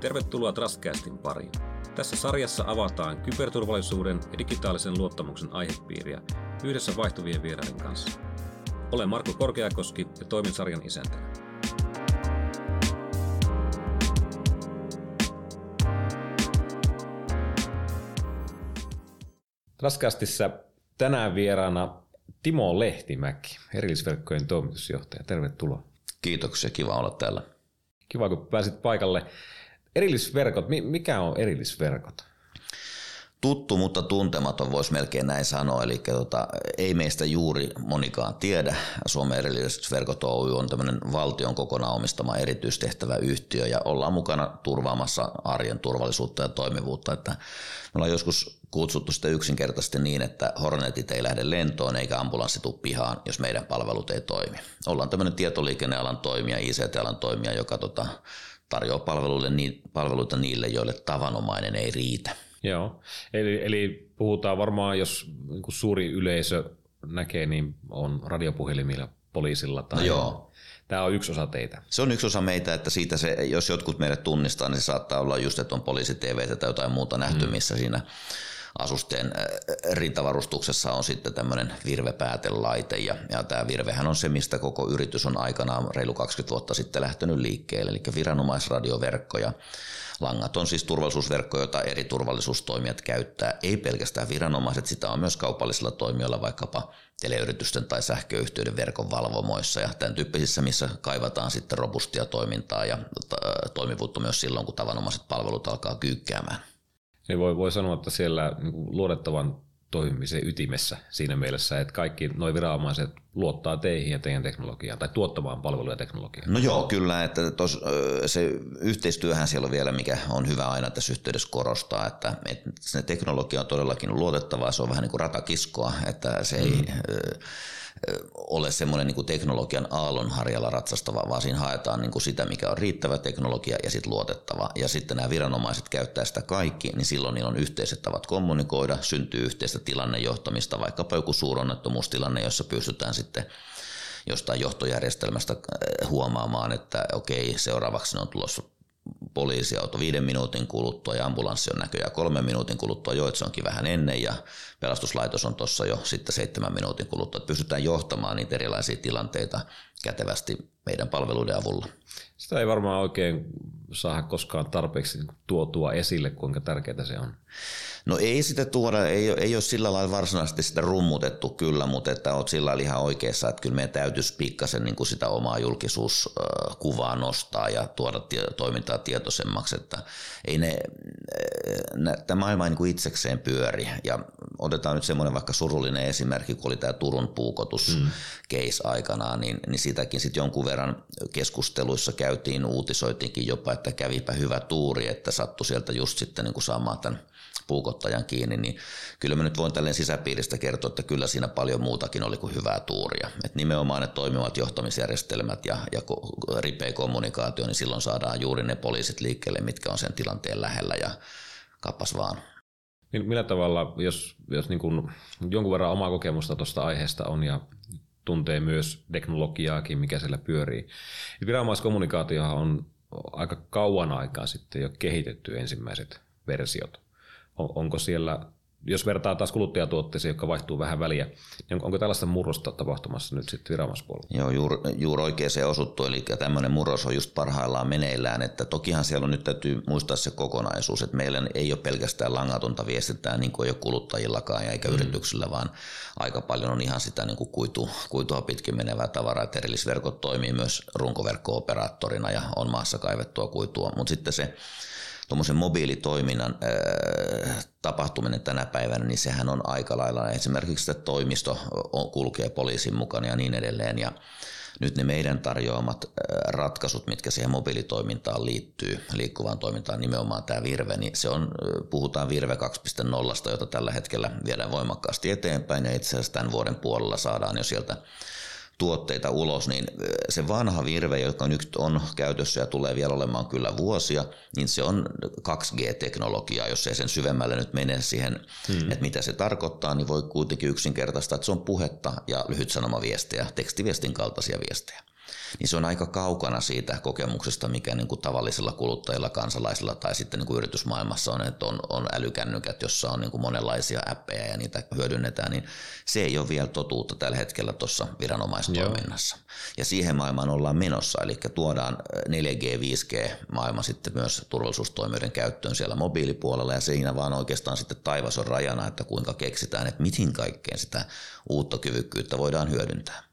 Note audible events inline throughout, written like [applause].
Tervetuloa Trustcastin pariin. Tässä sarjassa avataan kyberturvallisuuden ja digitaalisen luottamuksen aihepiiriä yhdessä vaihtuvien vieraiden kanssa. Olen Marko Korkeakoski ja toimin sarjan isäntänä. Trustcastissa tänään vieraana Timo Lehtimäki, erillisverkkojen toimitusjohtaja. Tervetuloa. Kiitoksia, kiva olla täällä. Kiva, kun pääsit paikalle. Erillisverkot, mikä on erillisverkot? Tuttu, mutta tuntematon voisi melkein näin sanoa. Eli tota, ei meistä juuri monikaan tiedä. Suomen erillisverkot Oy on tämmöinen valtion kokonaan omistama erityistehtävä yhtiö ja ollaan mukana turvaamassa arjen turvallisuutta ja toimivuutta. Että me ollaan joskus kutsuttu sitä yksinkertaisesti niin, että Hornetit ei lähde lentoon eikä ambulanssi tule pihaan, jos meidän palvelut ei toimi. Ollaan tämmöinen tietoliikennealan toimija, ICT-alan toimija, joka tota, tarjoaa palveluita niille, joille tavanomainen ei riitä. Joo, eli, eli puhutaan varmaan, jos niin suuri yleisö näkee, niin on radiopuhelimilla poliisilla tai no joo. Tämä on yksi osa teitä. Se on yksi osa meitä, että siitä se, jos jotkut meidät tunnistaa, niin se saattaa olla just, että on poliisi TV tai jotain muuta nähty, mm. missä siinä asusteen rintavarustuksessa on sitten tämmöinen virvepäätelaite ja, ja tämä virvehän on se, mistä koko yritys on aikanaan reilu 20 vuotta sitten lähtenyt liikkeelle, eli viranomaisradioverkko ja langat on siis turvallisuusverkko, jota eri turvallisuustoimijat käyttää, ei pelkästään viranomaiset, sitä on myös kaupallisilla toimijoilla vaikkapa teleyritysten tai sähköyhtiöiden verkon valvomoissa ja tämän tyyppisissä, missä kaivataan sitten robustia toimintaa ja toimivuutta myös silloin, kun tavanomaiset palvelut alkaa kyykkäämään. Niin voi, voi sanoa, että siellä niin luodettavan toimimisen ytimessä siinä mielessä, että kaikki nuo viranomaiset luottaa teihin ja teidän teknologiaan tai tuottamaan palveluja ja teknologiaa. No joo, kyllä, että tos, se yhteistyöhän siellä on vielä, mikä on hyvä aina tässä yhteydessä korostaa, että, että se teknologia on todellakin luotettavaa, se on vähän niin kuin ratakiskoa, että se ei, mm ole semmoinen niin teknologian aallonharjalla ratsastava, vaan siinä haetaan niin kuin sitä, mikä on riittävä teknologia ja sitten luotettava. Ja sitten nämä viranomaiset käyttää sitä kaikki, niin silloin niillä on yhteiset tavat kommunikoida, syntyy yhteistä tilannejohtamista, vaikkapa joku suuronnettomuustilanne, jossa pystytään sitten jostain johtojärjestelmästä huomaamaan, että okei, seuraavaksi on tulossa poliisiauto viiden minuutin kuluttua ja ambulanssi on näköjään kolmen minuutin kuluttua, jo, että se onkin vähän ennen ja pelastuslaitos on tuossa jo sitten seitsemän minuutin kuluttua. Pystytään johtamaan niitä erilaisia tilanteita kätevästi meidän palveluiden avulla. Sitä ei varmaan oikein saada koskaan tarpeeksi tuotua esille, kuinka tärkeää se on. No ei sitä tuoda, ei, ei ole sillä lailla varsinaisesti sitä rummutettu kyllä, mutta että olet sillä lailla ihan oikeassa, että kyllä meidän täytyisi pikkasen niin kuin sitä omaa julkisuuskuvaa nostaa ja tuoda toimintaa tietoisemmaksi, että ei ne, tämä maailma ei niin kuin itsekseen pyöri ja otetaan nyt semmoinen vaikka surullinen esimerkki, kun oli tämä Turun puukotus mm. case aikanaan, niin, niin sitäkin sitten jonkun verran keskusteluissa käytiin, uutisoitiinkin jopa, että kävipä hyvä tuuri, että sattui sieltä just sitten niin kuin saamaan tämän puukottajan kiinni, niin kyllä mä nyt voin tälleen sisäpiiristä kertoa, että kyllä siinä paljon muutakin oli kuin hyvää tuuria. Et nimenomaan ne toimivat johtamisjärjestelmät ja, ja ripeä kommunikaatio, niin silloin saadaan juuri ne poliisit liikkeelle, mitkä on sen tilanteen lähellä ja kappas vaan. Millä tavalla, jos, jos niin kuin jonkun verran omaa kokemusta tuosta aiheesta on ja tuntee myös teknologiaakin, mikä siellä pyörii. Viranomaiskommunikaatiohan on aika kauan aikaa sitten jo kehitetty ensimmäiset versiot. onko siellä jos vertaa taas kuluttajatuotteisiin, jotka vaihtuu vähän väliä, niin onko tällaista murrosta tapahtumassa nyt sitten viranomaispuolella? Joo, juuri, oikein se osuttu, eli tämmöinen murros on just parhaillaan meneillään, että tokihan siellä on nyt täytyy muistaa se kokonaisuus, että meillä ei ole pelkästään langatonta viestintää niin kuin ei ole kuluttajillakaan ja eikä mm. yrityksillä, vaan aika paljon on ihan sitä niin kuin kuitu, kuitua pitkin menevää tavaraa, että erillisverkot toimii myös runkoverkko-operaattorina ja on maassa kaivettua kuitua, mutta sitten se tuommoisen mobiilitoiminnan äh, tapahtuminen tänä päivänä, niin sehän on aika lailla esimerkiksi, että toimisto kulkee poliisin mukana ja niin edelleen. Ja nyt ne meidän tarjoamat ratkaisut, mitkä siihen mobiilitoimintaan liittyy, liikkuvaan toimintaan nimenomaan tämä Virve, niin se on, puhutaan Virve 2.0, jota tällä hetkellä viedään voimakkaasti eteenpäin ja itse asiassa tämän vuoden puolella saadaan jo sieltä tuotteita ulos, niin se vanha virve, joka nyt on käytössä ja tulee vielä olemaan kyllä vuosia, niin se on 2G-teknologiaa, jos ei sen syvemmälle nyt mene siihen, hmm. että mitä se tarkoittaa, niin voi kuitenkin yksinkertaistaa, että se on puhetta ja lyhyt sanomaviestejä, tekstiviestin kaltaisia viestejä. Niin se on aika kaukana siitä kokemuksesta, mikä niin kuin tavallisilla kuluttajilla, kansalaisilla tai sitten niin kuin yritysmaailmassa on, että on, on älykännykät, jossa on niin kuin monenlaisia appeja ja niitä hyödynnetään, niin se ei ole vielä totuutta tällä hetkellä tuossa viranomaistoiminnassa. Joo. Ja siihen maailmaan ollaan menossa, eli tuodaan 4G, 5G maailma sitten myös turvallisuustoimijoiden käyttöön siellä mobiilipuolella ja siinä vaan oikeastaan sitten taivas on rajana, että kuinka keksitään, että mihin kaikkeen sitä uutta kyvykkyyttä voidaan hyödyntää.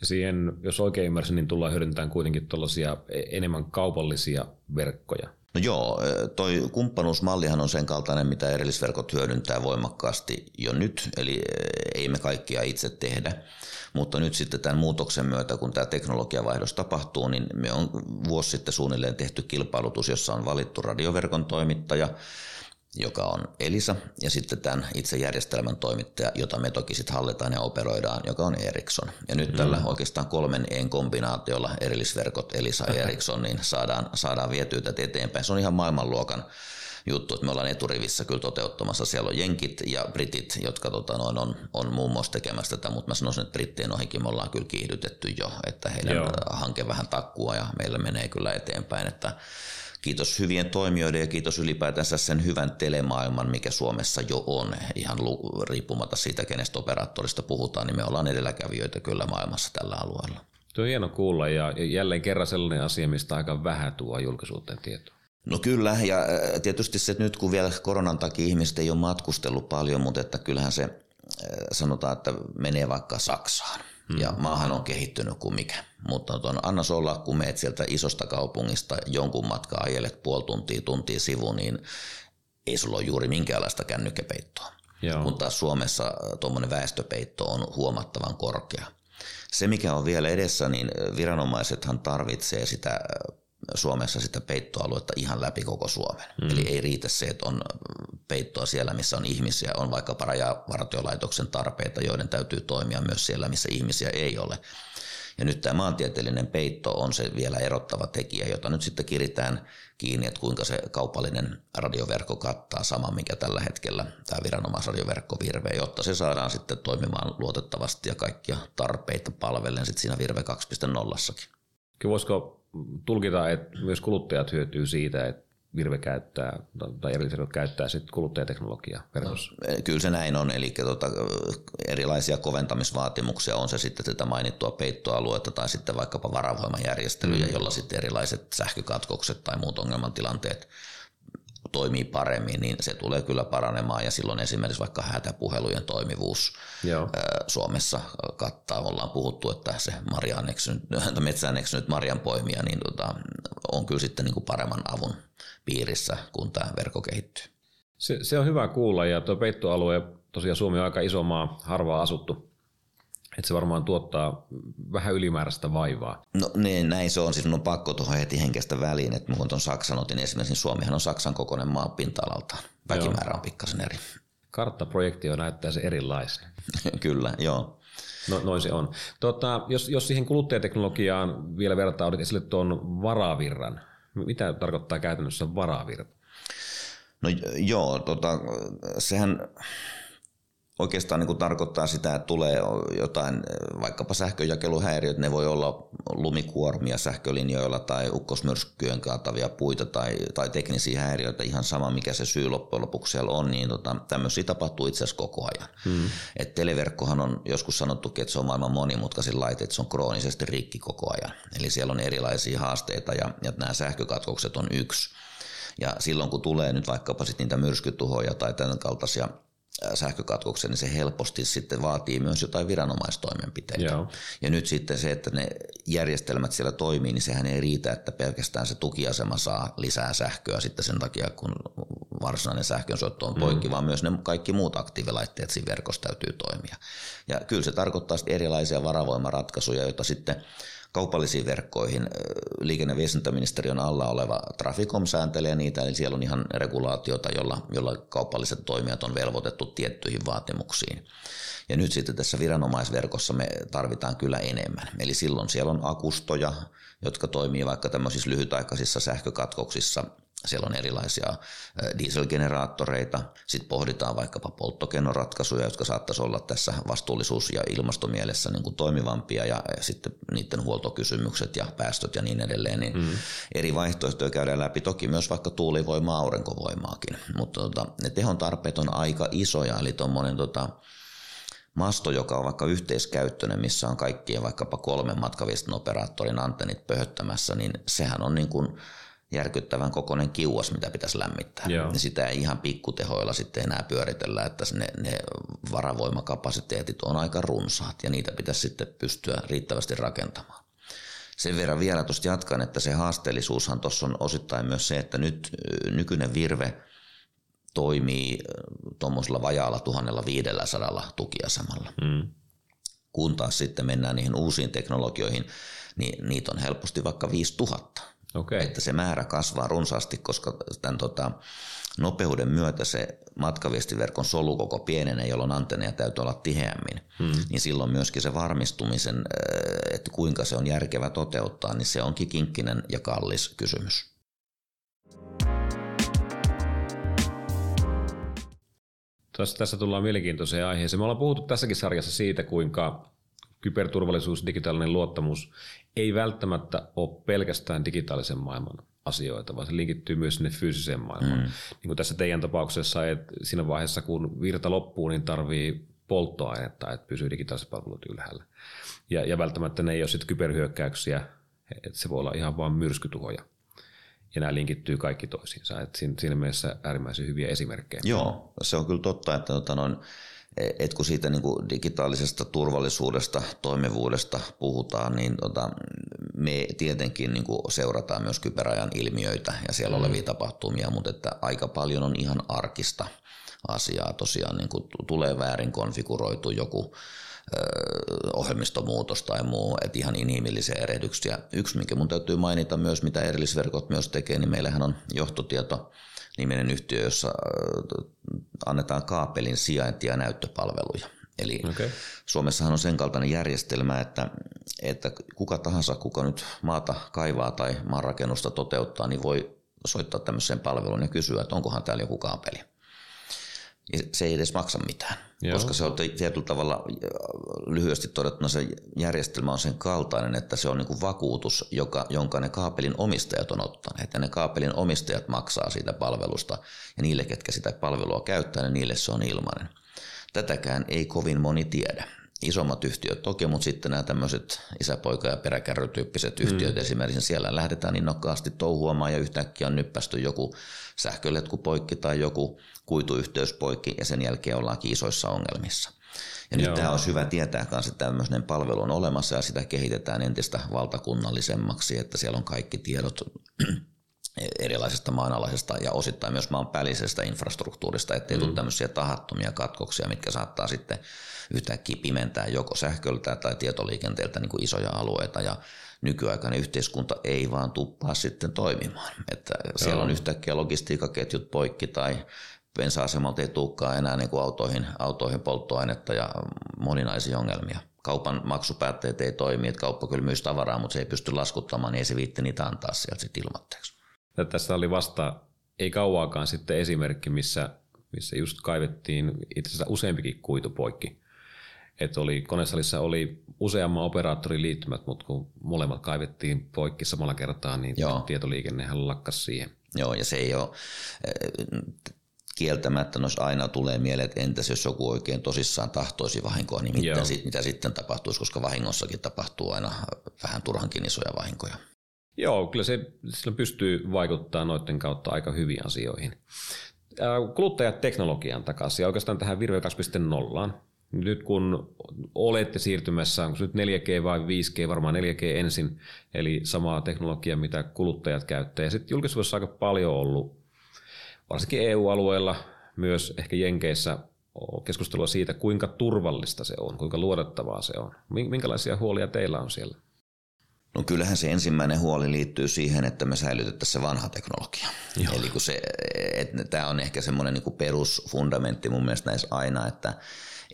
Ja siihen, jos oikein ymmärsin, niin tullaan hyödyntämään kuitenkin tuollaisia enemmän kaupallisia verkkoja. No joo, toi kumppanuusmallihan on sen kaltainen, mitä erillisverkot hyödyntää voimakkaasti jo nyt, eli ei me kaikkia itse tehdä. Mutta nyt sitten tämän muutoksen myötä, kun tämä teknologiavaihdos tapahtuu, niin me on vuosi sitten suunnilleen tehty kilpailutus, jossa on valittu radioverkon toimittaja, joka on Elisa, ja sitten tämän itse järjestelmän toimittaja, jota me toki sitten hallitaan ja operoidaan, joka on Ericsson. Ja nyt mm. tällä oikeastaan kolmen en kombinaatiolla, erillisverkot Elisa ja Ericsson, niin saadaan, saadaan vietyä tätä eteenpäin. Se on ihan maailmanluokan juttu, että me ollaan eturivissä kyllä toteuttamassa. Siellä on jenkit ja britit, jotka tota, noin, on, on muun muassa tekemässä tätä, mutta mä sanoisin, että brittien ohikin me ollaan kyllä kiihdytetty jo, että heidän Joo. hanke vähän takkua ja meillä menee kyllä eteenpäin, että kiitos hyvien toimijoiden ja kiitos ylipäätänsä sen hyvän telemaailman, mikä Suomessa jo on, ihan riippumatta siitä, kenestä operaattorista puhutaan, niin me ollaan edelläkävijöitä kyllä maailmassa tällä alueella. Tuo on hieno kuulla ja jälleen kerran sellainen asia, mistä aika vähän tuo julkisuuteen tietoa. No kyllä, ja tietysti se, että nyt kun vielä koronan takia ihmiset ei ole matkustellut paljon, mutta että kyllähän se sanotaan, että menee vaikka Saksaan. Mm. Ja maahan on kehittynyt kuin mikä. Mutta tuon, annas olla, kun meet sieltä isosta kaupungista jonkun matkaa ajelet puoli tuntia, tuntia sivu, niin ei sulla ole juuri minkäänlaista kännykkäpeittoa. Joo. Kun taas Suomessa tuommoinen väestöpeitto on huomattavan korkea. Se, mikä on vielä edessä, niin viranomaisethan tarvitsee sitä Suomessa sitä peittoaluetta ihan läpi koko Suomen. Mm. Eli ei riitä se, että on peittoa siellä, missä on ihmisiä, on vaikkapa rajavartiolaitoksen tarpeita, joiden täytyy toimia myös siellä, missä ihmisiä ei ole. Ja nyt tämä maantieteellinen peitto on se vielä erottava tekijä, jota nyt sitten kiritään kiinni, että kuinka se kaupallinen radioverkko kattaa sama, mikä tällä hetkellä tämä viranomaisradioverkko Virve, jotta se saadaan sitten toimimaan luotettavasti ja kaikkia tarpeita palvellen sitten siinä Virve 2.0. Voisiko tulkita, että myös kuluttajat hyötyy siitä, että Virve käyttää tai erilliset käyttää sitten kuluttajateknologiaa verkossa? No, kyllä se näin on, eli tota, erilaisia koventamisvaatimuksia on se sitten tätä mainittua peittoaluetta tai sitten vaikkapa varavoimajärjestelyjä, mm. jolla sitten erilaiset sähkökatkokset tai muut ongelmantilanteet toimii paremmin, niin se tulee kyllä paranemaan ja silloin esimerkiksi vaikka hätäpuhelujen toimivuus Joo. Suomessa kattaa. Ollaan puhuttu, että se [laughs] metsään eksynyt marjan poimia niin tota, on kyllä sitten niin kuin paremman avun piirissä, kun tämä verkko kehittyy. Se, se on hyvä kuulla ja tuo peittoalue, tosiaan Suomi on aika iso maa, harvaa asuttu että se varmaan tuottaa vähän ylimääräistä vaivaa. No niin, näin se on. Siis on pakko tuohon heti henkestä väliin, että kun tuon Saksan otin esimerkiksi, niin Suomihan on Saksan kokoinen maa pinta-alaltaan. Väkimäärä joo. on pikkasen eri. Karttaprojektio näyttää se erilaisen. [laughs] Kyllä, joo. No, noin se on. Tota, jos, jos siihen kuluttajateknologiaan vielä vertaa, olit esille tuon varavirran. Mitä tarkoittaa käytännössä varavirta? No joo, tota, sehän oikeastaan niin kuin tarkoittaa sitä, että tulee jotain vaikkapa sähköjakeluhäiriöt, ne voi olla lumikuormia sähkölinjoilla tai ukkosmyrskyjen kaatavia puita tai, tai teknisiä häiriöitä, ihan sama mikä se syy loppujen lopuksi siellä on, niin tota, tämmöisiä tapahtuu itse asiassa koko ajan. Hmm. Et televerkkohan on joskus sanottu, että se on maailman monimutkaisin laite, että se on kroonisesti rikki koko ajan. Eli siellä on erilaisia haasteita ja, ja nämä sähkökatkokset on yksi. Ja silloin kun tulee nyt vaikkapa sit niitä myrskytuhoja tai tämän kaltaisia sähkökatkoksen, niin se helposti sitten vaatii myös jotain viranomaistoimenpiteitä. Joo. Ja nyt sitten se, että ne järjestelmät siellä toimii, niin sehän ei riitä, että pelkästään se tukiasema saa lisää sähköä sitten sen takia, kun varsinainen sähkönsoitto on poikki, mm. vaan myös ne kaikki muut aktiivilaitteet siinä verkossa täytyy toimia. Ja kyllä se tarkoittaa sitten erilaisia varavoimaratkaisuja, joita sitten kaupallisiin verkkoihin. Liikenne- ja viestintäministeriön alla oleva Traficom sääntelee niitä, eli siellä on ihan regulaatiota, jolla, jolla kaupalliset toimijat on velvoitettu tiettyihin vaatimuksiin. Ja nyt sitten tässä viranomaisverkossa me tarvitaan kyllä enemmän. Eli silloin siellä on akustoja, jotka toimii vaikka tämmöisissä lyhytaikaisissa sähkökatkoksissa Siellä on erilaisia dieselgeneraattoreita, sitten pohditaan vaikkapa polttokennoratkaisuja, jotka saattaisi olla tässä vastuullisuus- ja ilmastomielessä niin kuin toimivampia ja sitten niiden huoltokysymykset ja päästöt ja niin edelleen. Niin mm. Eri vaihtoehtoja käydään läpi, toki myös vaikka tuulivoimaa, aurinkovoimaakin, mutta tota, ne tehon tarpeet on aika isoja, eli tuommoinen tota, masto, joka on vaikka yhteiskäyttöinen, missä on kaikkien vaikkapa kolmen matkaviestin operaattorin antennit pöhöttämässä, niin sehän on niin kuin järkyttävän kokoinen kiuas, mitä pitäisi lämmittää. Joo. Ja sitä ei ihan pikkutehoilla sitten enää pyöritellä, että ne, ne varavoimakapasiteetit on aika runsaat ja niitä pitäisi sitten pystyä riittävästi rakentamaan. Sen verran vielä tuosta jatkan, että se haasteellisuushan tuossa on osittain myös se, että nyt nykyinen virve toimii tuommoisella vajaalla 1500 tukiasemalla. Mm. Kun taas sitten mennään niihin uusiin teknologioihin, niin niitä on helposti vaikka 5000. Okay. Että se määrä kasvaa runsaasti, koska tämän tota, nopeuden myötä se matkaviestiverkon solukoko pienenee, jolloin antenneja täytyy olla tiheämmin. Hmm. Niin silloin myöskin se varmistumisen, äh, että kuinka se on järkevä toteuttaa, niin se onkin kinkkinen ja kallis kysymys. Tässä, tässä tullaan mielenkiintoiseen aiheeseen. Me ollaan puhuttu tässäkin sarjassa siitä, kuinka kyberturvallisuus, digitaalinen luottamus ei välttämättä ole pelkästään digitaalisen maailman asioita, vaan se linkittyy myös sinne fyysiseen maailmaan. Mm. Niin kuin tässä teidän tapauksessa, että siinä vaiheessa kun virta loppuu, niin tarvii polttoainetta, että pysyy digitaaliset palvelut ylhäällä. Ja, ja välttämättä ne ei ole sitten kyberhyökkäyksiä, että se voi olla ihan vain myrskytuhoja. Ja nämä linkittyy kaikki toisiinsa. Että siinä, siinä mielessä äärimmäisen hyviä esimerkkejä. Joo, se on kyllä totta, että tota noin, et kun siitä niin kuin digitaalisesta turvallisuudesta, toimivuudesta puhutaan, niin tota, me tietenkin niin kuin seurataan myös kyberajan ilmiöitä ja siellä mm. olevia tapahtumia, mutta että aika paljon on ihan arkista asiaa. Tosiaan niin kuin tulee väärin konfiguroitu joku ohjelmistomuutos tai muu, että ihan inhimillisiä erehdyksiä. Yksi, minkä mun täytyy mainita myös, mitä erillisverkot myös tekee, niin meillähän on johtotieto niminen yhtiö, jossa annetaan kaapelin sijainti- ja näyttöpalveluja. Eli okay. Suomessahan on sen kaltainen järjestelmä, että, että kuka tahansa, kuka nyt maata kaivaa tai maanrakennusta toteuttaa, niin voi soittaa tämmöiseen palveluun ja kysyä, että onkohan täällä joku kaapeli. Ja se ei edes maksa mitään, Joo. koska se on tietyllä tavalla lyhyesti todettuna se järjestelmä on sen kaltainen, että se on niin kuin vakuutus, joka, jonka ne kaapelin omistajat on ottaneet. Ja ne kaapelin omistajat maksaa siitä palvelusta ja niille, ketkä sitä palvelua käyttää, niin niille se on ilmainen. Tätäkään ei kovin moni tiedä. Isommat yhtiöt toki, mutta sitten nämä tämmöiset isäpoika- ja peräkärrytyyppiset yhtiöt mm. esimerkiksi, siellä lähdetään innokkaasti touhuamaan ja yhtäkkiä on nyppästy joku sähköletku poikki tai joku kuituyhteys poikki ja sen jälkeen ollaankin isoissa ongelmissa. Ja nyt tämä olisi hyvä tietää myös, että tämmöinen palvelu on olemassa ja sitä kehitetään entistä valtakunnallisemmaksi, että siellä on kaikki tiedot erilaisesta maanalaisesta ja osittain myös maan päällisestä infrastruktuurista, ettei mm. tule tämmöisiä tahattomia katkoksia, mitkä saattaa sitten yhtäkkiä pimentää joko sähköltä tai tietoliikenteeltä niin kuin isoja alueita ja nykyaikainen yhteiskunta ei vaan tuppaa sitten toimimaan. Että siellä on yhtäkkiä logistiikkaketjut poikki tai bensa-asemalta ei tulekaan enää niin kuin autoihin, autoihin polttoainetta ja moninaisia ongelmia. Kaupan maksupäätteet ei toimi, että kauppa kyllä myy tavaraa, mutta se ei pysty laskuttamaan, niin ei se viitti niitä antaa sieltä sitten ilmatteeksi. Tässä oli vasta ei kauaakaan sitten esimerkki, missä, missä just kaivettiin itse asiassa useampikin kuitu poikki. Että oli, konesalissa oli useamman operaattorin liittymät, mutta kun molemmat kaivettiin poikki samalla kertaa, niin Joo. tietoliikennehän lakkasi siihen. Joo, ja se ei ole, kieltämättä nos aina tulee mieleen, että entäs jos joku oikein tosissaan tahtoisi vahinkoa, niin mitä, sit, mitä sitten tapahtuisi, koska vahingossakin tapahtuu aina vähän turhankin isoja vahinkoja. Joo, kyllä se sillä pystyy vaikuttaa noiden kautta aika hyviin asioihin. Kuluttajat teknologian takaisin ja oikeastaan tähän Virve 2.0. Nyt kun olette siirtymässä, onko nyt 4G vai 5G, varmaan 4G ensin, eli samaa teknologiaa, mitä kuluttajat käyttää. Ja sitten julkisuudessa aika paljon ollut varsinkin EU-alueella, myös ehkä Jenkeissä keskustelua siitä, kuinka turvallista se on, kuinka luotettavaa se on. Minkälaisia huolia teillä on siellä? No kyllähän se ensimmäinen huoli liittyy siihen, että me säilytettäisiin se vanha teknologia. Joo. Eli kun se, että tämä on ehkä semmoinen niin perusfundamentti mun mielestä näissä aina, että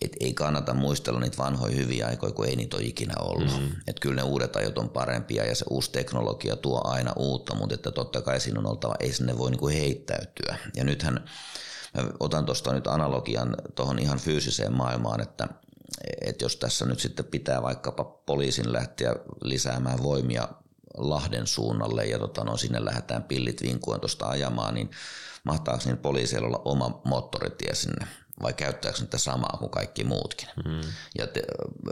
et ei kannata muistella niitä vanhoja hyviä aikoja, kun ei niitä ole ikinä ollut. Mm. Et kyllä ne uudet ajot on parempia ja se uusi teknologia tuo aina uutta, mutta että totta kai siinä on oltava, ei sinne voi niinku heittäytyä. Ja nythän mä otan tuosta nyt analogian tuohon ihan fyysiseen maailmaan, että et jos tässä nyt sitten pitää vaikkapa poliisin lähteä lisäämään voimia Lahden suunnalle ja tota, no, sinne lähdetään pillit vinkuen tuosta ajamaan, niin mahtaako niin poliisilla olla oma moottoritie sinne vai käyttääkö niitä samaa kuin kaikki muutkin. Mm. Ja te,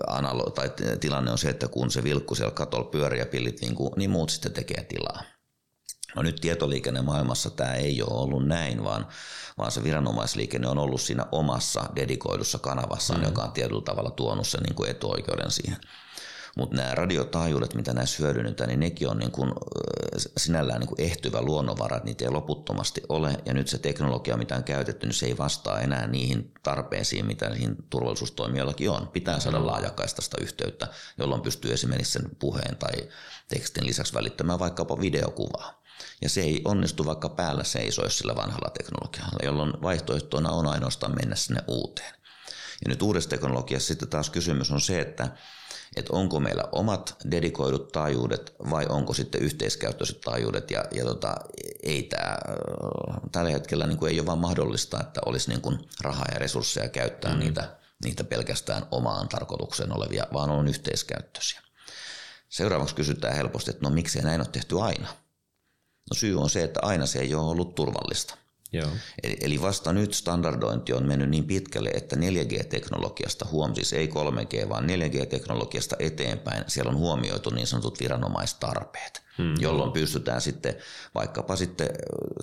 analo, tai tilanne on se, että kun se vilkku siellä katolla pyörii ja pillit, niin, kuin, niin muut sitten tekee tilaa. No nyt tietoliikennemaailmassa tämä ei ole ollut näin, vaan, vaan se viranomaisliikenne on ollut siinä omassa dedikoidussa kanavassaan, mm. joka on tietyllä tavalla tuonut sen niin kuin etuoikeuden siihen. Mutta nämä radiotaajuudet, mitä näissä hyödynnetään, niin nekin on niin kuin sinällään niin kuin ehtyvä luonnonvara, niitä ei loputtomasti ole. Ja nyt se teknologia, mitä on käytetty, niin se ei vastaa enää niihin tarpeisiin, mitä niihin turvallisuustoimijoillakin on. Pitää saada laajakaistasta yhteyttä, jolloin pystyy esimerkiksi sen puheen tai tekstin lisäksi välittämään vaikkapa videokuvaa. Ja se ei onnistu vaikka päällä seisoisi sillä vanhalla teknologialla, jolloin vaihtoehtona on ainoastaan mennä sinne uuteen. Ja nyt uudessa teknologiassa sitten taas kysymys on se, että että onko meillä omat dedikoidut taajuudet vai onko sitten yhteiskäyttöiset taajuudet ja, ja tota, ei tämä tällä hetkellä niin kuin ei ole vaan mahdollista, että olisi niin kuin rahaa ja resursseja käyttää mm. niitä, niitä pelkästään omaan tarkoitukseen olevia, vaan on yhteiskäyttöisiä. Seuraavaksi kysytään helposti, että no miksi näin on tehty aina? No syy on se, että aina se ei ole ollut turvallista. Joo. Eli vasta nyt standardointi on mennyt niin pitkälle, että 4G-teknologiasta huom, siis ei 3G, vaan 4G-teknologiasta eteenpäin, siellä on huomioitu niin sanotut viranomaistarpeet, hmm. jolloin pystytään sitten vaikkapa sitten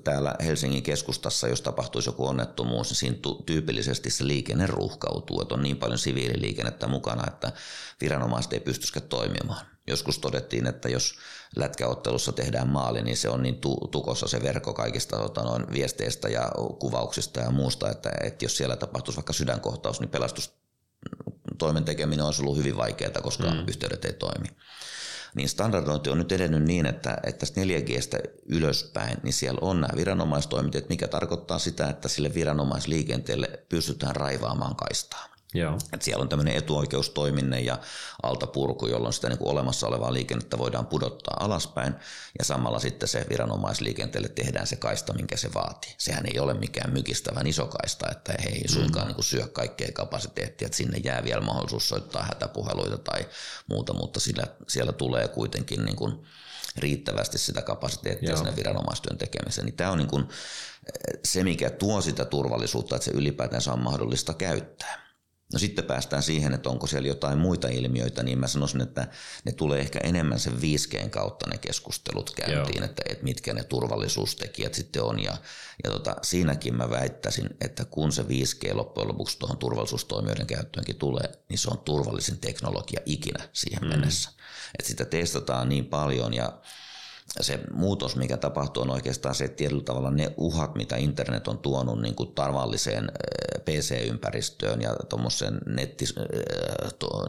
täällä Helsingin keskustassa, jos tapahtuisi joku onnettomuus, niin siinä tyypillisesti se liikenne ruuhkautuu, että on niin paljon siviililiikennettä mukana, että viranomaiset ei pystyisikään toimimaan. Joskus todettiin, että jos lätkäottelussa tehdään maali, niin se on niin tukossa se verkko kaikista tota, noin viesteistä ja kuvauksista ja muusta, että, että jos siellä tapahtuisi vaikka sydänkohtaus, niin pelastustoimen tekeminen olisi ollut hyvin vaikeaa, koska mm. yhteydet ei toimi. Niin standardointi on nyt edennyt niin, että, että 4Gstä ylöspäin, niin siellä on nämä viranomaistoiminteet, mikä tarkoittaa sitä, että sille viranomaisliikenteelle pystytään raivaamaan kaistaa. Joo. Et siellä on tämmöinen etuoikeustoiminne ja altapurku, jolloin sitä niin kuin olemassa olevaa liikennettä voidaan pudottaa alaspäin ja samalla sitten se viranomaisliikenteelle tehdään se kaista, minkä se vaatii. Sehän ei ole mikään mykistävän iso kaista, että he ei suinkaan mm. niin kuin syö kaikkea kapasiteettia, että sinne jää vielä mahdollisuus soittaa hätäpuheluita tai muuta, mutta sillä, siellä tulee kuitenkin niin kuin riittävästi sitä kapasiteettia Joo. sinne viranomaistyön tekemiseen. Niin tämä on niin kuin se, mikä tuo sitä turvallisuutta, että se ylipäätään on mahdollista käyttää. No sitten päästään siihen, että onko siellä jotain muita ilmiöitä, niin mä sanoisin, että ne tulee ehkä enemmän sen 5Gn kautta ne keskustelut käyntiin, että, että mitkä ne turvallisuustekijät sitten on. Ja, ja tota, siinäkin mä väittäisin, että kun se 5G loppujen lopuksi tuohon turvallisuustoimijoiden käyttöönkin tulee, niin se on turvallisin teknologia ikinä siihen mm. mennessä. Että sitä testataan niin paljon ja se muutos, mikä tapahtuu, on oikeastaan se, että tietyllä tavalla ne uhat, mitä internet on tuonut niin kuin tavalliseen PC-ympäristöön ja tuommoiseen netis,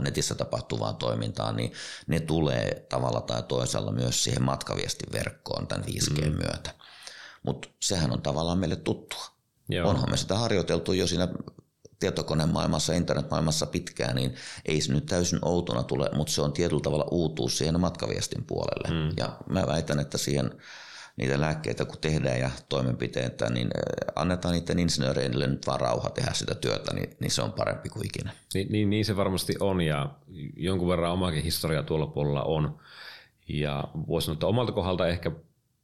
netissä tapahtuvaan toimintaan, niin ne tulee tavalla tai toisella myös siihen matkaviestiverkkoon tämän 5G mm. myötä. Mutta sehän on tavallaan meille tuttua. Joo. Onhan me sitä harjoiteltu jo siinä tietokonemaailmassa, internetmaailmassa pitkään, niin ei se nyt täysin outona tule, mutta se on tietyllä tavalla uutuus siihen matkaviestin puolelle. Mm. Ja mä väitän, että siihen niitä lääkkeitä kun tehdään ja toimenpiteitä, niin äh, annetaan niiden insinööreille nyt vaan rauha tehdä sitä työtä, niin, niin se on parempi kuin ikinä. Niin, niin, niin se varmasti on ja jonkun verran omakin historia tuolla puolella on. Ja voisi sanoa, että omalta kohdalta ehkä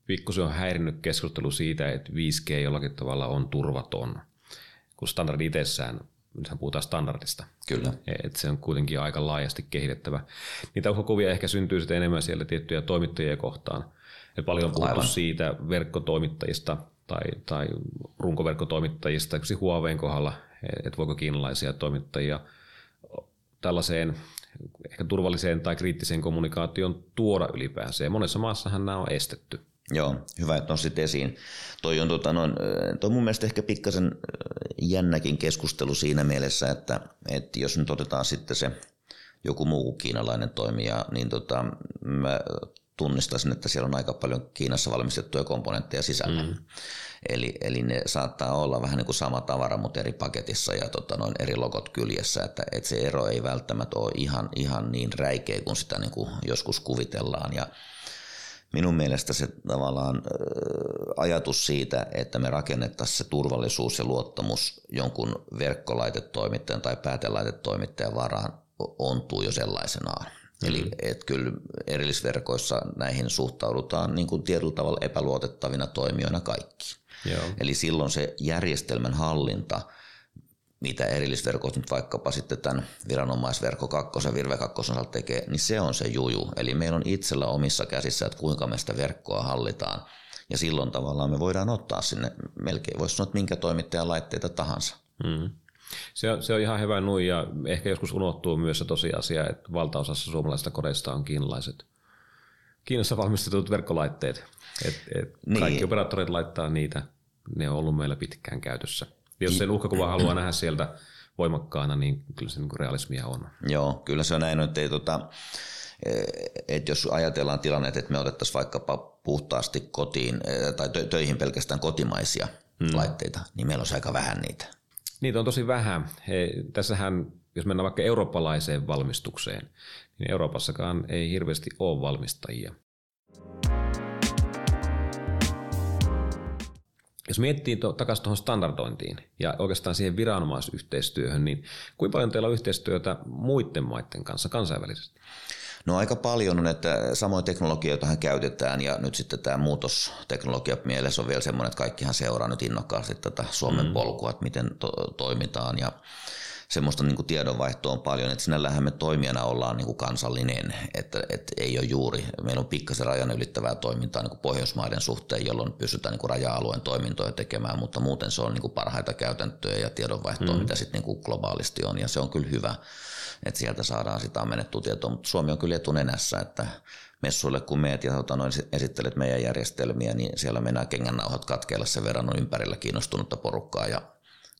pikkusen on häirinnyt keskustelu siitä, että 5G jollakin tavalla on turvaton – kun standardi itsessään, nythän puhutaan standardista. Kyllä. Että se on kuitenkin aika laajasti kehitettävä. Niitä uhkakuvia ehkä syntyy sitten enemmän siellä tiettyjä toimittajia kohtaan. Et paljon on puhuttu Aivan. siitä verkkotoimittajista tai, tai runkoverkkotoimittajista, esimerkiksi Huaweiin kohdalla, että voiko kiinalaisia toimittajia tällaiseen ehkä turvalliseen tai kriittiseen kommunikaation tuoda ylipäänsä. Ja monessa maassahan nämä on estetty. Joo, hyvä, että nostit esiin. Toi on, tota, noin, toi mun mielestä ehkä pikkasen jännäkin keskustelu siinä mielessä, että, että jos nyt otetaan sitten se joku muu kiinalainen toimija, niin tota, mä tunnistaisin, että siellä on aika paljon Kiinassa valmistettuja komponentteja sisällä. Mm. Eli, eli ne saattaa olla vähän niin kuin sama tavara, mutta eri paketissa ja tota, noin eri logot kyljessä, että, että se ero ei välttämättä ole ihan, ihan niin räikeä kuin sitä niin kuin joskus kuvitellaan. Ja minun mielestä se tavallaan ajatus siitä, että me rakennettaisiin se turvallisuus ja luottamus jonkun verkkolaitetoimittajan tai päätelaitetoimittajan varaan ontuu jo sellaisenaan. Mm. Eli et kyllä erillisverkoissa näihin suhtaudutaan niin kuin tietyllä tavalla epäluotettavina toimijoina kaikki. Joo. Eli silloin se järjestelmän hallinta, mitä erillisverkot nyt vaikkapa sitten tämän viranomaisverkko 2, Virve 2 tekee, niin se on se juju. Eli meillä on itsellä omissa käsissä, että kuinka me sitä verkkoa hallitaan. Ja silloin tavallaan me voidaan ottaa sinne melkein, voisi sanoa, että minkä toimittajan laitteita tahansa. Mm. Se on, se on ihan hyvä nui ja ehkä joskus unohtuu myös se tosiasia, että valtaosassa suomalaisista kodeista on kiinalaiset, Kiinassa valmistetut verkkolaitteet. Et, et niin. Kaikki operaattorit laittaa niitä, ne on ollut meillä pitkään käytössä. Jos se uhkakuva haluaa nähdä sieltä voimakkaana, niin kyllä se niin realismia on. Joo, kyllä se on näin, että, ei, tota, että jos ajatellaan tilanne, että me otettaisiin vaikkapa puhtaasti kotiin tai töihin pelkästään kotimaisia hmm. laitteita, niin meillä on aika vähän niitä. Niitä on tosi vähän. He, tässähän, jos mennään vaikka eurooppalaiseen valmistukseen, niin Euroopassakaan ei hirveästi ole valmistajia. Jos miettii to, takaisin tuohon standardointiin ja oikeastaan siihen viranomaisyhteistyöhön, niin kuinka paljon teillä on yhteistyötä muiden maiden kanssa kansainvälisesti? No aika paljon on, että samoin teknologioita käytetään ja nyt sitten tämä muutosteknologia mielessä on vielä semmoinen, että kaikkihan seuraa nyt innokkaasti tätä Suomen mm. polkua, että miten to- toimitaan ja semmoista niin kuin tiedonvaihtoa on paljon, että sinällähän me toimijana ollaan niin kuin kansallinen, että, että ei ole juuri, meillä on pikkasen rajan ylittävää toimintaa niin kuin Pohjoismaiden suhteen, jolloin pystytään niin kuin raja-alueen toimintoja tekemään, mutta muuten se on niin kuin parhaita käytäntöjä ja tiedonvaihtoa, mm. mitä sitten niin kuin globaalisti on ja se on kyllä hyvä, että sieltä saadaan sitä ammennettua tietoa, mutta Suomi on kyllä etunenässä, että messuille kun meet ja tota, noin, esittelet meidän järjestelmiä, niin siellä mennään kengännauhat katkeilla sen verran on ympärillä kiinnostunutta porukkaa ja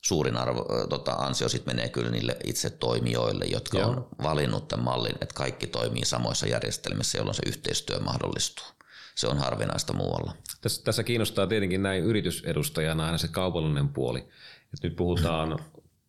suurin arvo, tota, ansio sitten menee kyllä niille itse toimijoille, jotka Joo. on valinnut tämän mallin, että kaikki toimii samoissa järjestelmissä, jolloin se yhteistyö mahdollistuu. Se on harvinaista muualla. Tässä, tässä kiinnostaa tietenkin näin yritysedustajana aina se kaupallinen puoli. Et nyt puhutaan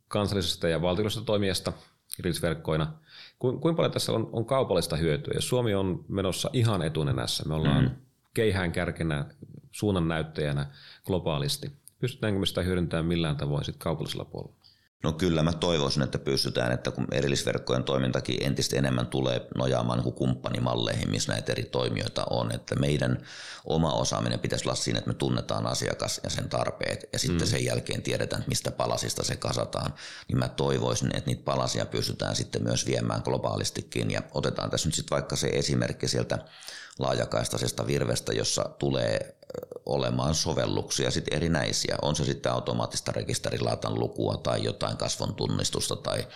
kansallisesta ja valtiollisesta toimijasta yritysverkkoina. Kuinka paljon tässä on, on kaupallista hyötyä? Jos Suomi on menossa ihan etunenässä, me ollaan mm-hmm. keihään kärkenä, suunnannäyttäjänä globaalisti – Pystytäänkö me sitä hyödyntämään millään tavoin sitten kaupallisella puolella? No kyllä mä toivoisin, että pystytään, että kun erillisverkkojen toimintakin entistä enemmän tulee nojaamaan niin kumppanimalleihin, missä näitä eri toimijoita on, että meidän oma osaaminen pitäisi olla siinä, että me tunnetaan asiakas ja sen tarpeet ja sitten mm. sen jälkeen tiedetään, mistä palasista se kasataan, niin mä toivoisin, että niitä palasia pystytään sitten myös viemään globaalistikin ja otetaan tässä nyt sitten vaikka se esimerkki sieltä laajakaistaisesta virvestä, jossa tulee olemaan sovelluksia sit erinäisiä. On se sitten automaattista rekisterilaatan lukua tai jotain kasvon tunnistusta tai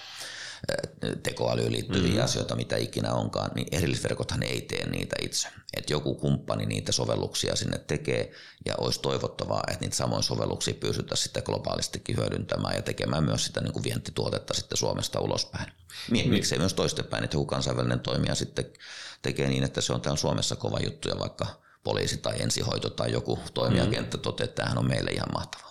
tekoälyyn liittyviä mm-hmm. asioita, mitä ikinä onkaan, niin erillisverkothan ei tee niitä itse. Että joku kumppani niitä sovelluksia sinne tekee ja olisi toivottavaa, että niitä samoin sovelluksia pystyttäisiin sitten globaalistikin hyödyntämään ja tekemään myös sitä niin kuin vientituotetta sitten Suomesta ulospäin. Niin. Miksei myös toistepäin, että joku kansainvälinen toimija sitten tekee niin, että se on täällä Suomessa kova juttu ja vaikka poliisi tai ensihoito tai joku toimijakenttä mm. toteaa, että tämähän on meille ihan mahtava.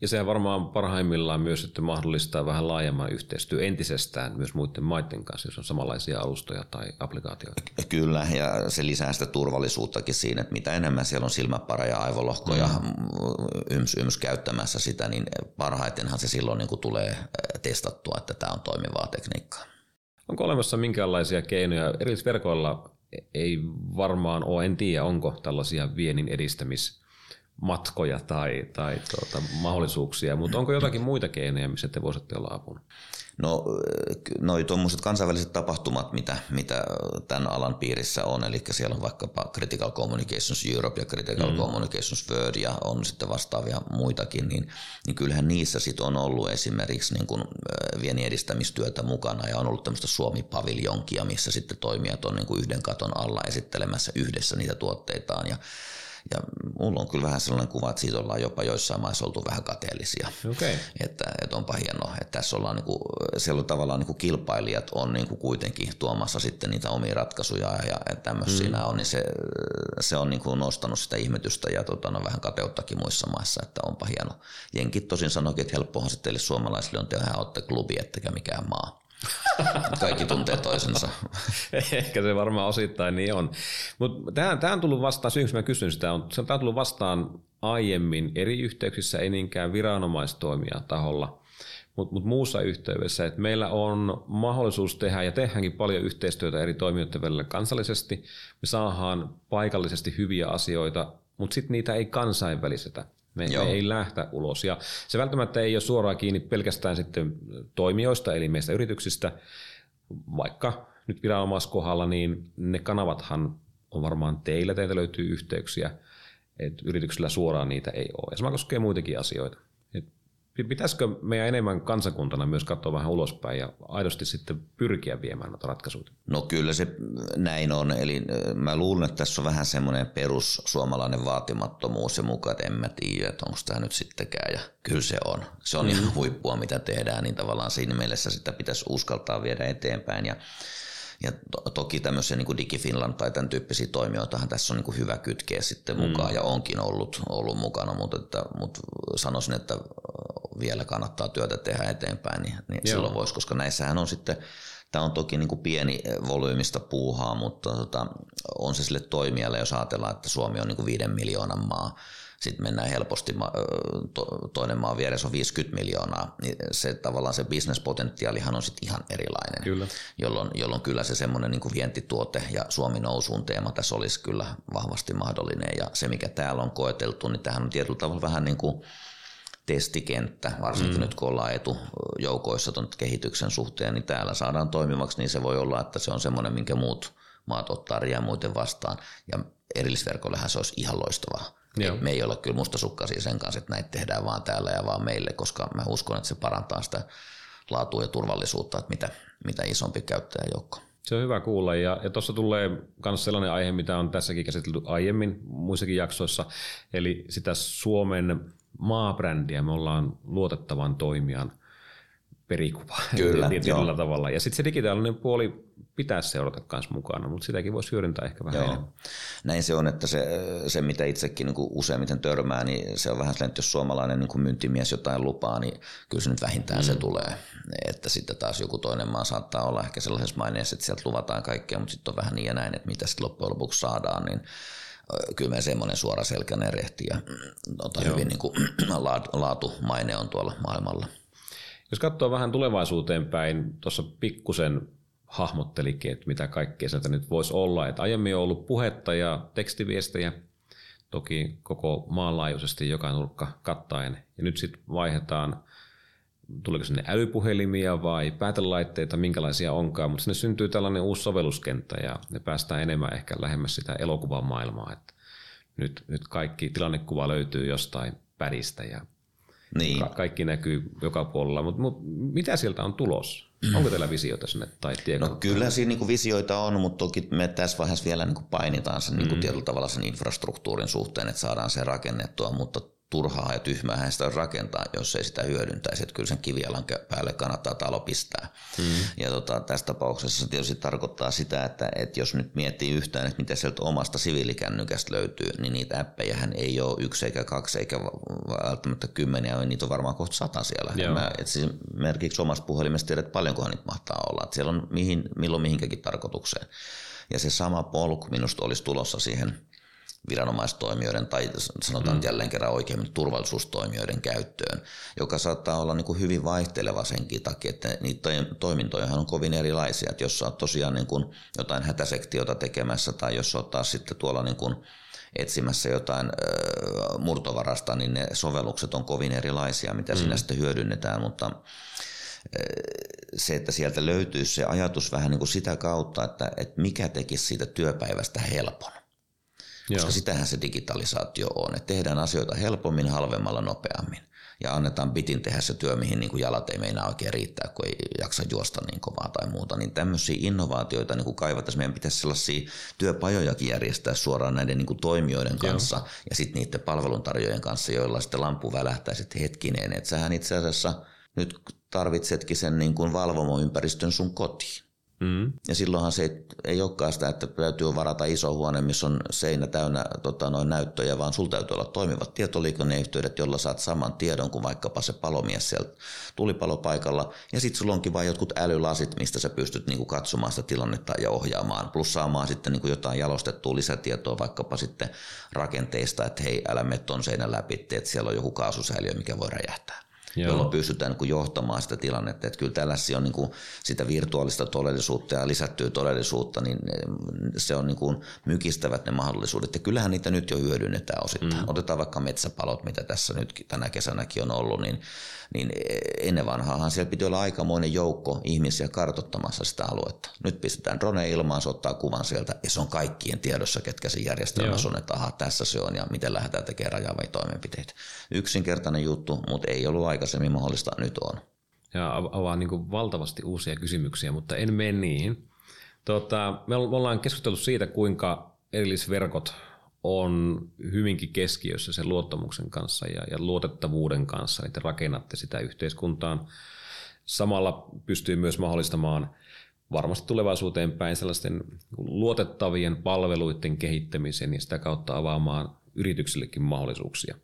Ja se varmaan parhaimmillaan myös että mahdollistaa vähän laajemman yhteistyö entisestään myös muiden maiden kanssa, jos on samanlaisia alustoja tai applikaatioita. Kyllä, ja se lisää sitä turvallisuuttakin siinä, että mitä enemmän siellä on silmäpareja, aivolohkoja mm. yms, yms käyttämässä sitä, niin parhaitenhan se silloin niin kuin tulee testattua, että tämä on toimivaa tekniikkaa. Onko olemassa minkälaisia keinoja? Erillisverkoilla ei varmaan ole, en tiedä onko tällaisia viennin edistämismatkoja tai, tai tuota, mahdollisuuksia, mutta onko jotakin muita keinoja, missä te voisitte olla apuna? No noi tuommoiset kansainväliset tapahtumat, mitä, mitä tämän alan piirissä on, eli siellä on vaikkapa Critical Communications Europe ja Critical mm. Communications World ja on sitten vastaavia muitakin, niin, niin kyllähän niissä sitten on ollut esimerkiksi niin kuin viennin edistämistyötä mukana ja on ollut tämmöistä Suomi-paviljonkia, missä sitten toimijat on niin kuin yhden katon alla esittelemässä yhdessä niitä tuotteitaan ja ja mulla on kyllä vähän sellainen kuva, että siitä ollaan jopa joissain maissa oltu vähän kateellisia. Okay. Että, että onpa hienoa, että tässä ollaan niin kuin, siellä on tavallaan niin kuin kilpailijat on niin kuin kuitenkin tuomassa sitten niitä omia ratkaisuja ja tämmöisiä mm. on, niin se, se on niin kuin nostanut sitä ihmetystä ja tota, no, vähän kateuttakin muissa maissa, että onpa hieno. Jenkit tosin sanoikin, että helppohan se teille suomalaisille on, tehdä olette klubi, ettekä mikään maa. Kaikki tuntee toisensa. Ehkä se varmaan osittain niin on. Mutta tämä on tullut vastaan, syyksi mä kysyn sitä, on, tämä on tullut vastaan aiemmin eri yhteyksissä, ei niinkään viranomaistoimia taholla, mutta mut muussa yhteydessä, että meillä on mahdollisuus tehdä ja tehdäänkin paljon yhteistyötä eri toimijoiden välillä kansallisesti. Me saadaan paikallisesti hyviä asioita, mutta sitten niitä ei kansainvälisetä. Me, me ei lähtä ulos. Ja se välttämättä ei ole suoraan kiinni pelkästään sitten toimijoista, eli meistä yrityksistä, vaikka nyt viranomaiskohdalla, niin ne kanavathan on varmaan teillä, teiltä löytyy yhteyksiä, että yrityksillä suoraan niitä ei ole. Ja sama koskee muitakin asioita. Pitäisikö meidän enemmän kansakuntana myös katsoa vähän ulospäin ja aidosti sitten pyrkiä viemään noita ratkaisuja? No kyllä se näin on. Eli mä luulen, että tässä on vähän semmoinen perus suomalainen vaatimattomuus ja mukaan, että en mä tiedä, että onko tämä nyt sittenkään. Ja kyllä se on. Se on mm. ihan huippua, mitä tehdään, niin tavallaan siinä mielessä sitä pitäisi uskaltaa viedä eteenpäin. Ja ja to, toki tämmöisiä niin DigiFinland tai tämän tyyppisiä toimijoitahan tässä on niin hyvä kytkeä sitten mukaan mm. ja onkin ollut, ollut mukana, mutta, että, mutta sanoisin, että vielä kannattaa työtä tehdä eteenpäin, niin, niin silloin voisi, koska näissähän on sitten Tämä on toki niin kuin pieni volyymista puuhaa, mutta tota, on se sille toimijalle, jos ajatellaan, että Suomi on niin kuin viiden miljoonan maa, sitten mennään helposti, toinen maa vieressä on 50 miljoonaa, niin se tavallaan se bisnespotentiaalihan on sitten ihan erilainen, kyllä. Jolloin, jolloin kyllä se semmoinen niin vientituote ja Suomi nousuun teema tässä olisi kyllä vahvasti mahdollinen ja se mikä täällä on koeteltu, niin tähän on tietyllä tavalla vähän niin kuin testikenttä, varsinkin mm. nyt kun ollaan etujoukoissa tuon kehityksen suhteen, niin täällä saadaan toimivaksi, niin se voi olla, että se on semmoinen, minkä muut maat ottaa muuten vastaan. Ja erillisverkollehan se olisi ihan loistavaa. Me ei olla kyllä mustasukkaisia sen kanssa, että näitä tehdään vaan täällä ja vaan meille, koska mä uskon, että se parantaa sitä laatua ja turvallisuutta, että mitä, mitä isompi käyttäjäjoukko. Se on hyvä kuulla. Ja, ja tuossa tulee myös sellainen aihe, mitä on tässäkin käsitelty aiemmin muissakin jaksoissa, eli sitä Suomen maabrändiä, me ollaan luotettavan toimijan perikuva [laughs] Kyllä, tietyllä tavalla. Ja sitten se digitaalinen puoli pitäisi seurata myös mukana, mutta sitäkin voisi hyödyntää ehkä vähän Joo. enemmän. Näin se on, että se, se mitä itsekin niin useimmiten törmää, niin se on vähän sellainen, että jos suomalainen niin myyntimies jotain lupaa, niin kyllä se nyt vähintään mm. se tulee. Että sitten taas joku toinen maa saattaa olla ehkä sellaisessa maineessa, että sieltä luvataan kaikkea, mutta sitten on vähän niin ja näin, että mitä sitten loppujen lopuksi saadaan, niin kyllä me semmoinen suoraselkäinen rehti ja tota, hyvin niin kuin, [clears throat] laatu, maine on tuolla maailmalla. Jos katsoo vähän tulevaisuuteen päin, tuossa pikkusen hahmottelikin, että mitä kaikkea sieltä nyt voisi olla. Että aiemmin on ollut puhetta ja tekstiviestejä, toki koko maanlaajuisesti joka nurkka kattaen. Ja nyt sitten vaihdetaan, tuleeko sinne älypuhelimia vai päätelaitteita, minkälaisia onkaan, mutta sinne syntyy tällainen uusi sovelluskenttä ja me päästään enemmän ehkä lähemmäs sitä elokuvan maailmaa. Että nyt, nyt kaikki tilannekuva löytyy jostain päristä ja niin. Ka- kaikki näkyy joka puolella, mutta mut, mitä sieltä on tulossa? Onko teillä visioita sinne tai No kyllä siinä niin visioita on, mutta toki me tässä vaiheessa vielä niin painitaan sen niin mm. tietyllä tavalla sen infrastruktuurin suhteen, että saadaan se rakennettua, mutta turhaa ja tyhmää sitä rakentaa, jos ei sitä hyödyntäisi. Että kyllä sen kivialan päälle kannattaa talo pistää. Mm. Ja tota, tässä tapauksessa se tietysti tarkoittaa sitä, että, että jos nyt miettii yhtään, että mitä sieltä omasta siviilikännykästä löytyy, niin niitä appejahan ei ole yksi eikä kaksi eikä välttämättä kymmeniä, niitä on varmaan kohta sata siellä. Mä, et siis merkiksi omasta puhelimesta tiedät, että paljonkohan niitä mahtaa olla. Että siellä on mihin, milloin mihinkäkin tarkoitukseen. Ja se sama polku minusta olisi tulossa siihen viranomaistoimijoiden tai sanotaan mm. jälleen kerran oikein turvallisuustoimijoiden käyttöön, joka saattaa olla niin kuin hyvin vaihteleva senkin takia, että niitä toimintoja on kovin erilaisia. Että jos sä oot tosiaan niin kuin jotain hätäsektiota tekemässä tai jos sä oot taas sitten tuolla niin kuin etsimässä jotain ö, murtovarasta, niin ne sovellukset on kovin erilaisia, mitä mm. siinä sitten hyödynnetään, mutta se, että sieltä löytyy se ajatus vähän niin kuin sitä kautta, että, että mikä tekisi siitä työpäivästä helpon. Koska Joo. sitähän se digitalisaatio on, että tehdään asioita helpommin, halvemmalla, nopeammin. ja annetaan bitin tehdä se työ, mihin niin kuin jalat ei meinaa oikein riittää, kun ei jaksa juosta niin kovaa tai muuta. Niin tämmöisiä innovaatioita niin kaivattaisiin. Meidän pitäisi sellaisia työpajojakin järjestää suoraan näiden niin kuin toimijoiden kanssa Joo. ja sitten niiden palveluntarjoajien kanssa, joilla sitten lampu välähtäisi, että hetkinen, että sähän itse asiassa nyt tarvitsetkin sen niin kuin valvomoympäristön sun kotiin. Mm. Ja silloinhan se ei, ei olekaan sitä, että täytyy varata iso huone, missä on seinä täynnä tota, noin näyttöjä, vaan sulla täytyy olla toimivat tietoliikenneyhteydet, jolla saat saman tiedon kuin vaikkapa se palomies sieltä tulipalopaikalla. Ja sitten sulla onkin vain jotkut älylasit, mistä sä pystyt niinku katsomaan sitä tilannetta ja ohjaamaan, plus saamaan sitten niinku jotain jalostettua lisätietoa vaikkapa sitten rakenteista, että hei, älä mene ton seinän läpi, että siellä on joku kaasusäiliö, mikä voi räjähtää. Joo. jolloin pystytään niin johtamaan sitä tilannetta. Että kyllä tällaisia on niin kuin sitä virtuaalista todellisuutta ja lisättyä todellisuutta, niin se on niin kuin mykistävät ne mahdollisuudet. Ja kyllähän niitä nyt jo hyödynnetään osittain. Mm. Otetaan vaikka metsäpalot, mitä tässä nyt tänä kesänäkin on ollut, niin niin ennen vanhaahan siellä piti olla aikamoinen joukko ihmisiä kartottamassa sitä aluetta. Nyt pistetään drone ilmaan, se ottaa kuvan sieltä ja se on kaikkien tiedossa, ketkä se järjestelmässä on, että aha, tässä se on ja miten lähdetään tekemään rajaavia toimenpiteitä. Yksinkertainen juttu, mutta ei ollut aikaisemmin mahdollista, nyt on. Ja avaa niin valtavasti uusia kysymyksiä, mutta en mene niihin. Tota, me ollaan keskusteltu siitä, kuinka erillisverkot on hyvinkin keskiössä sen luottamuksen kanssa ja, ja luotettavuuden kanssa, että rakennatte sitä yhteiskuntaan. Samalla pystyy myös mahdollistamaan varmasti tulevaisuuteen päin sellaisten luotettavien palveluiden kehittämisen ja sitä kautta avaamaan yrityksillekin mahdollisuuksia.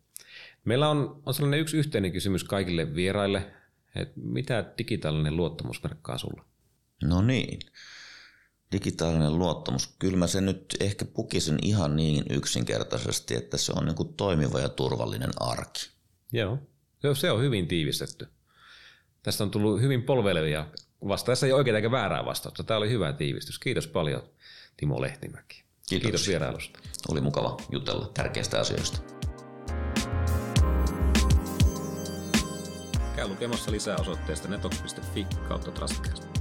Meillä on, on sellainen yksi yhteinen kysymys kaikille vieraille, että mitä digitaalinen luottamus merkkaa sulle? No niin digitaalinen luottamus, kyllä mä sen nyt ehkä pukisin ihan niin yksinkertaisesti, että se on niin kuin toimiva ja turvallinen arki. Joo, se on hyvin tiivistetty. Tästä on tullut hyvin polvelevia vastauksia, ei oikein eikä väärää vastausta. Tämä oli hyvä tiivistys. Kiitos paljon Timo Lehtimäki. Kiitos, Kiitos vierailusta. Oli mukava jutella tärkeistä asioista. Lukemassa lisää osoitteesta netox.fi kautta Trustcast.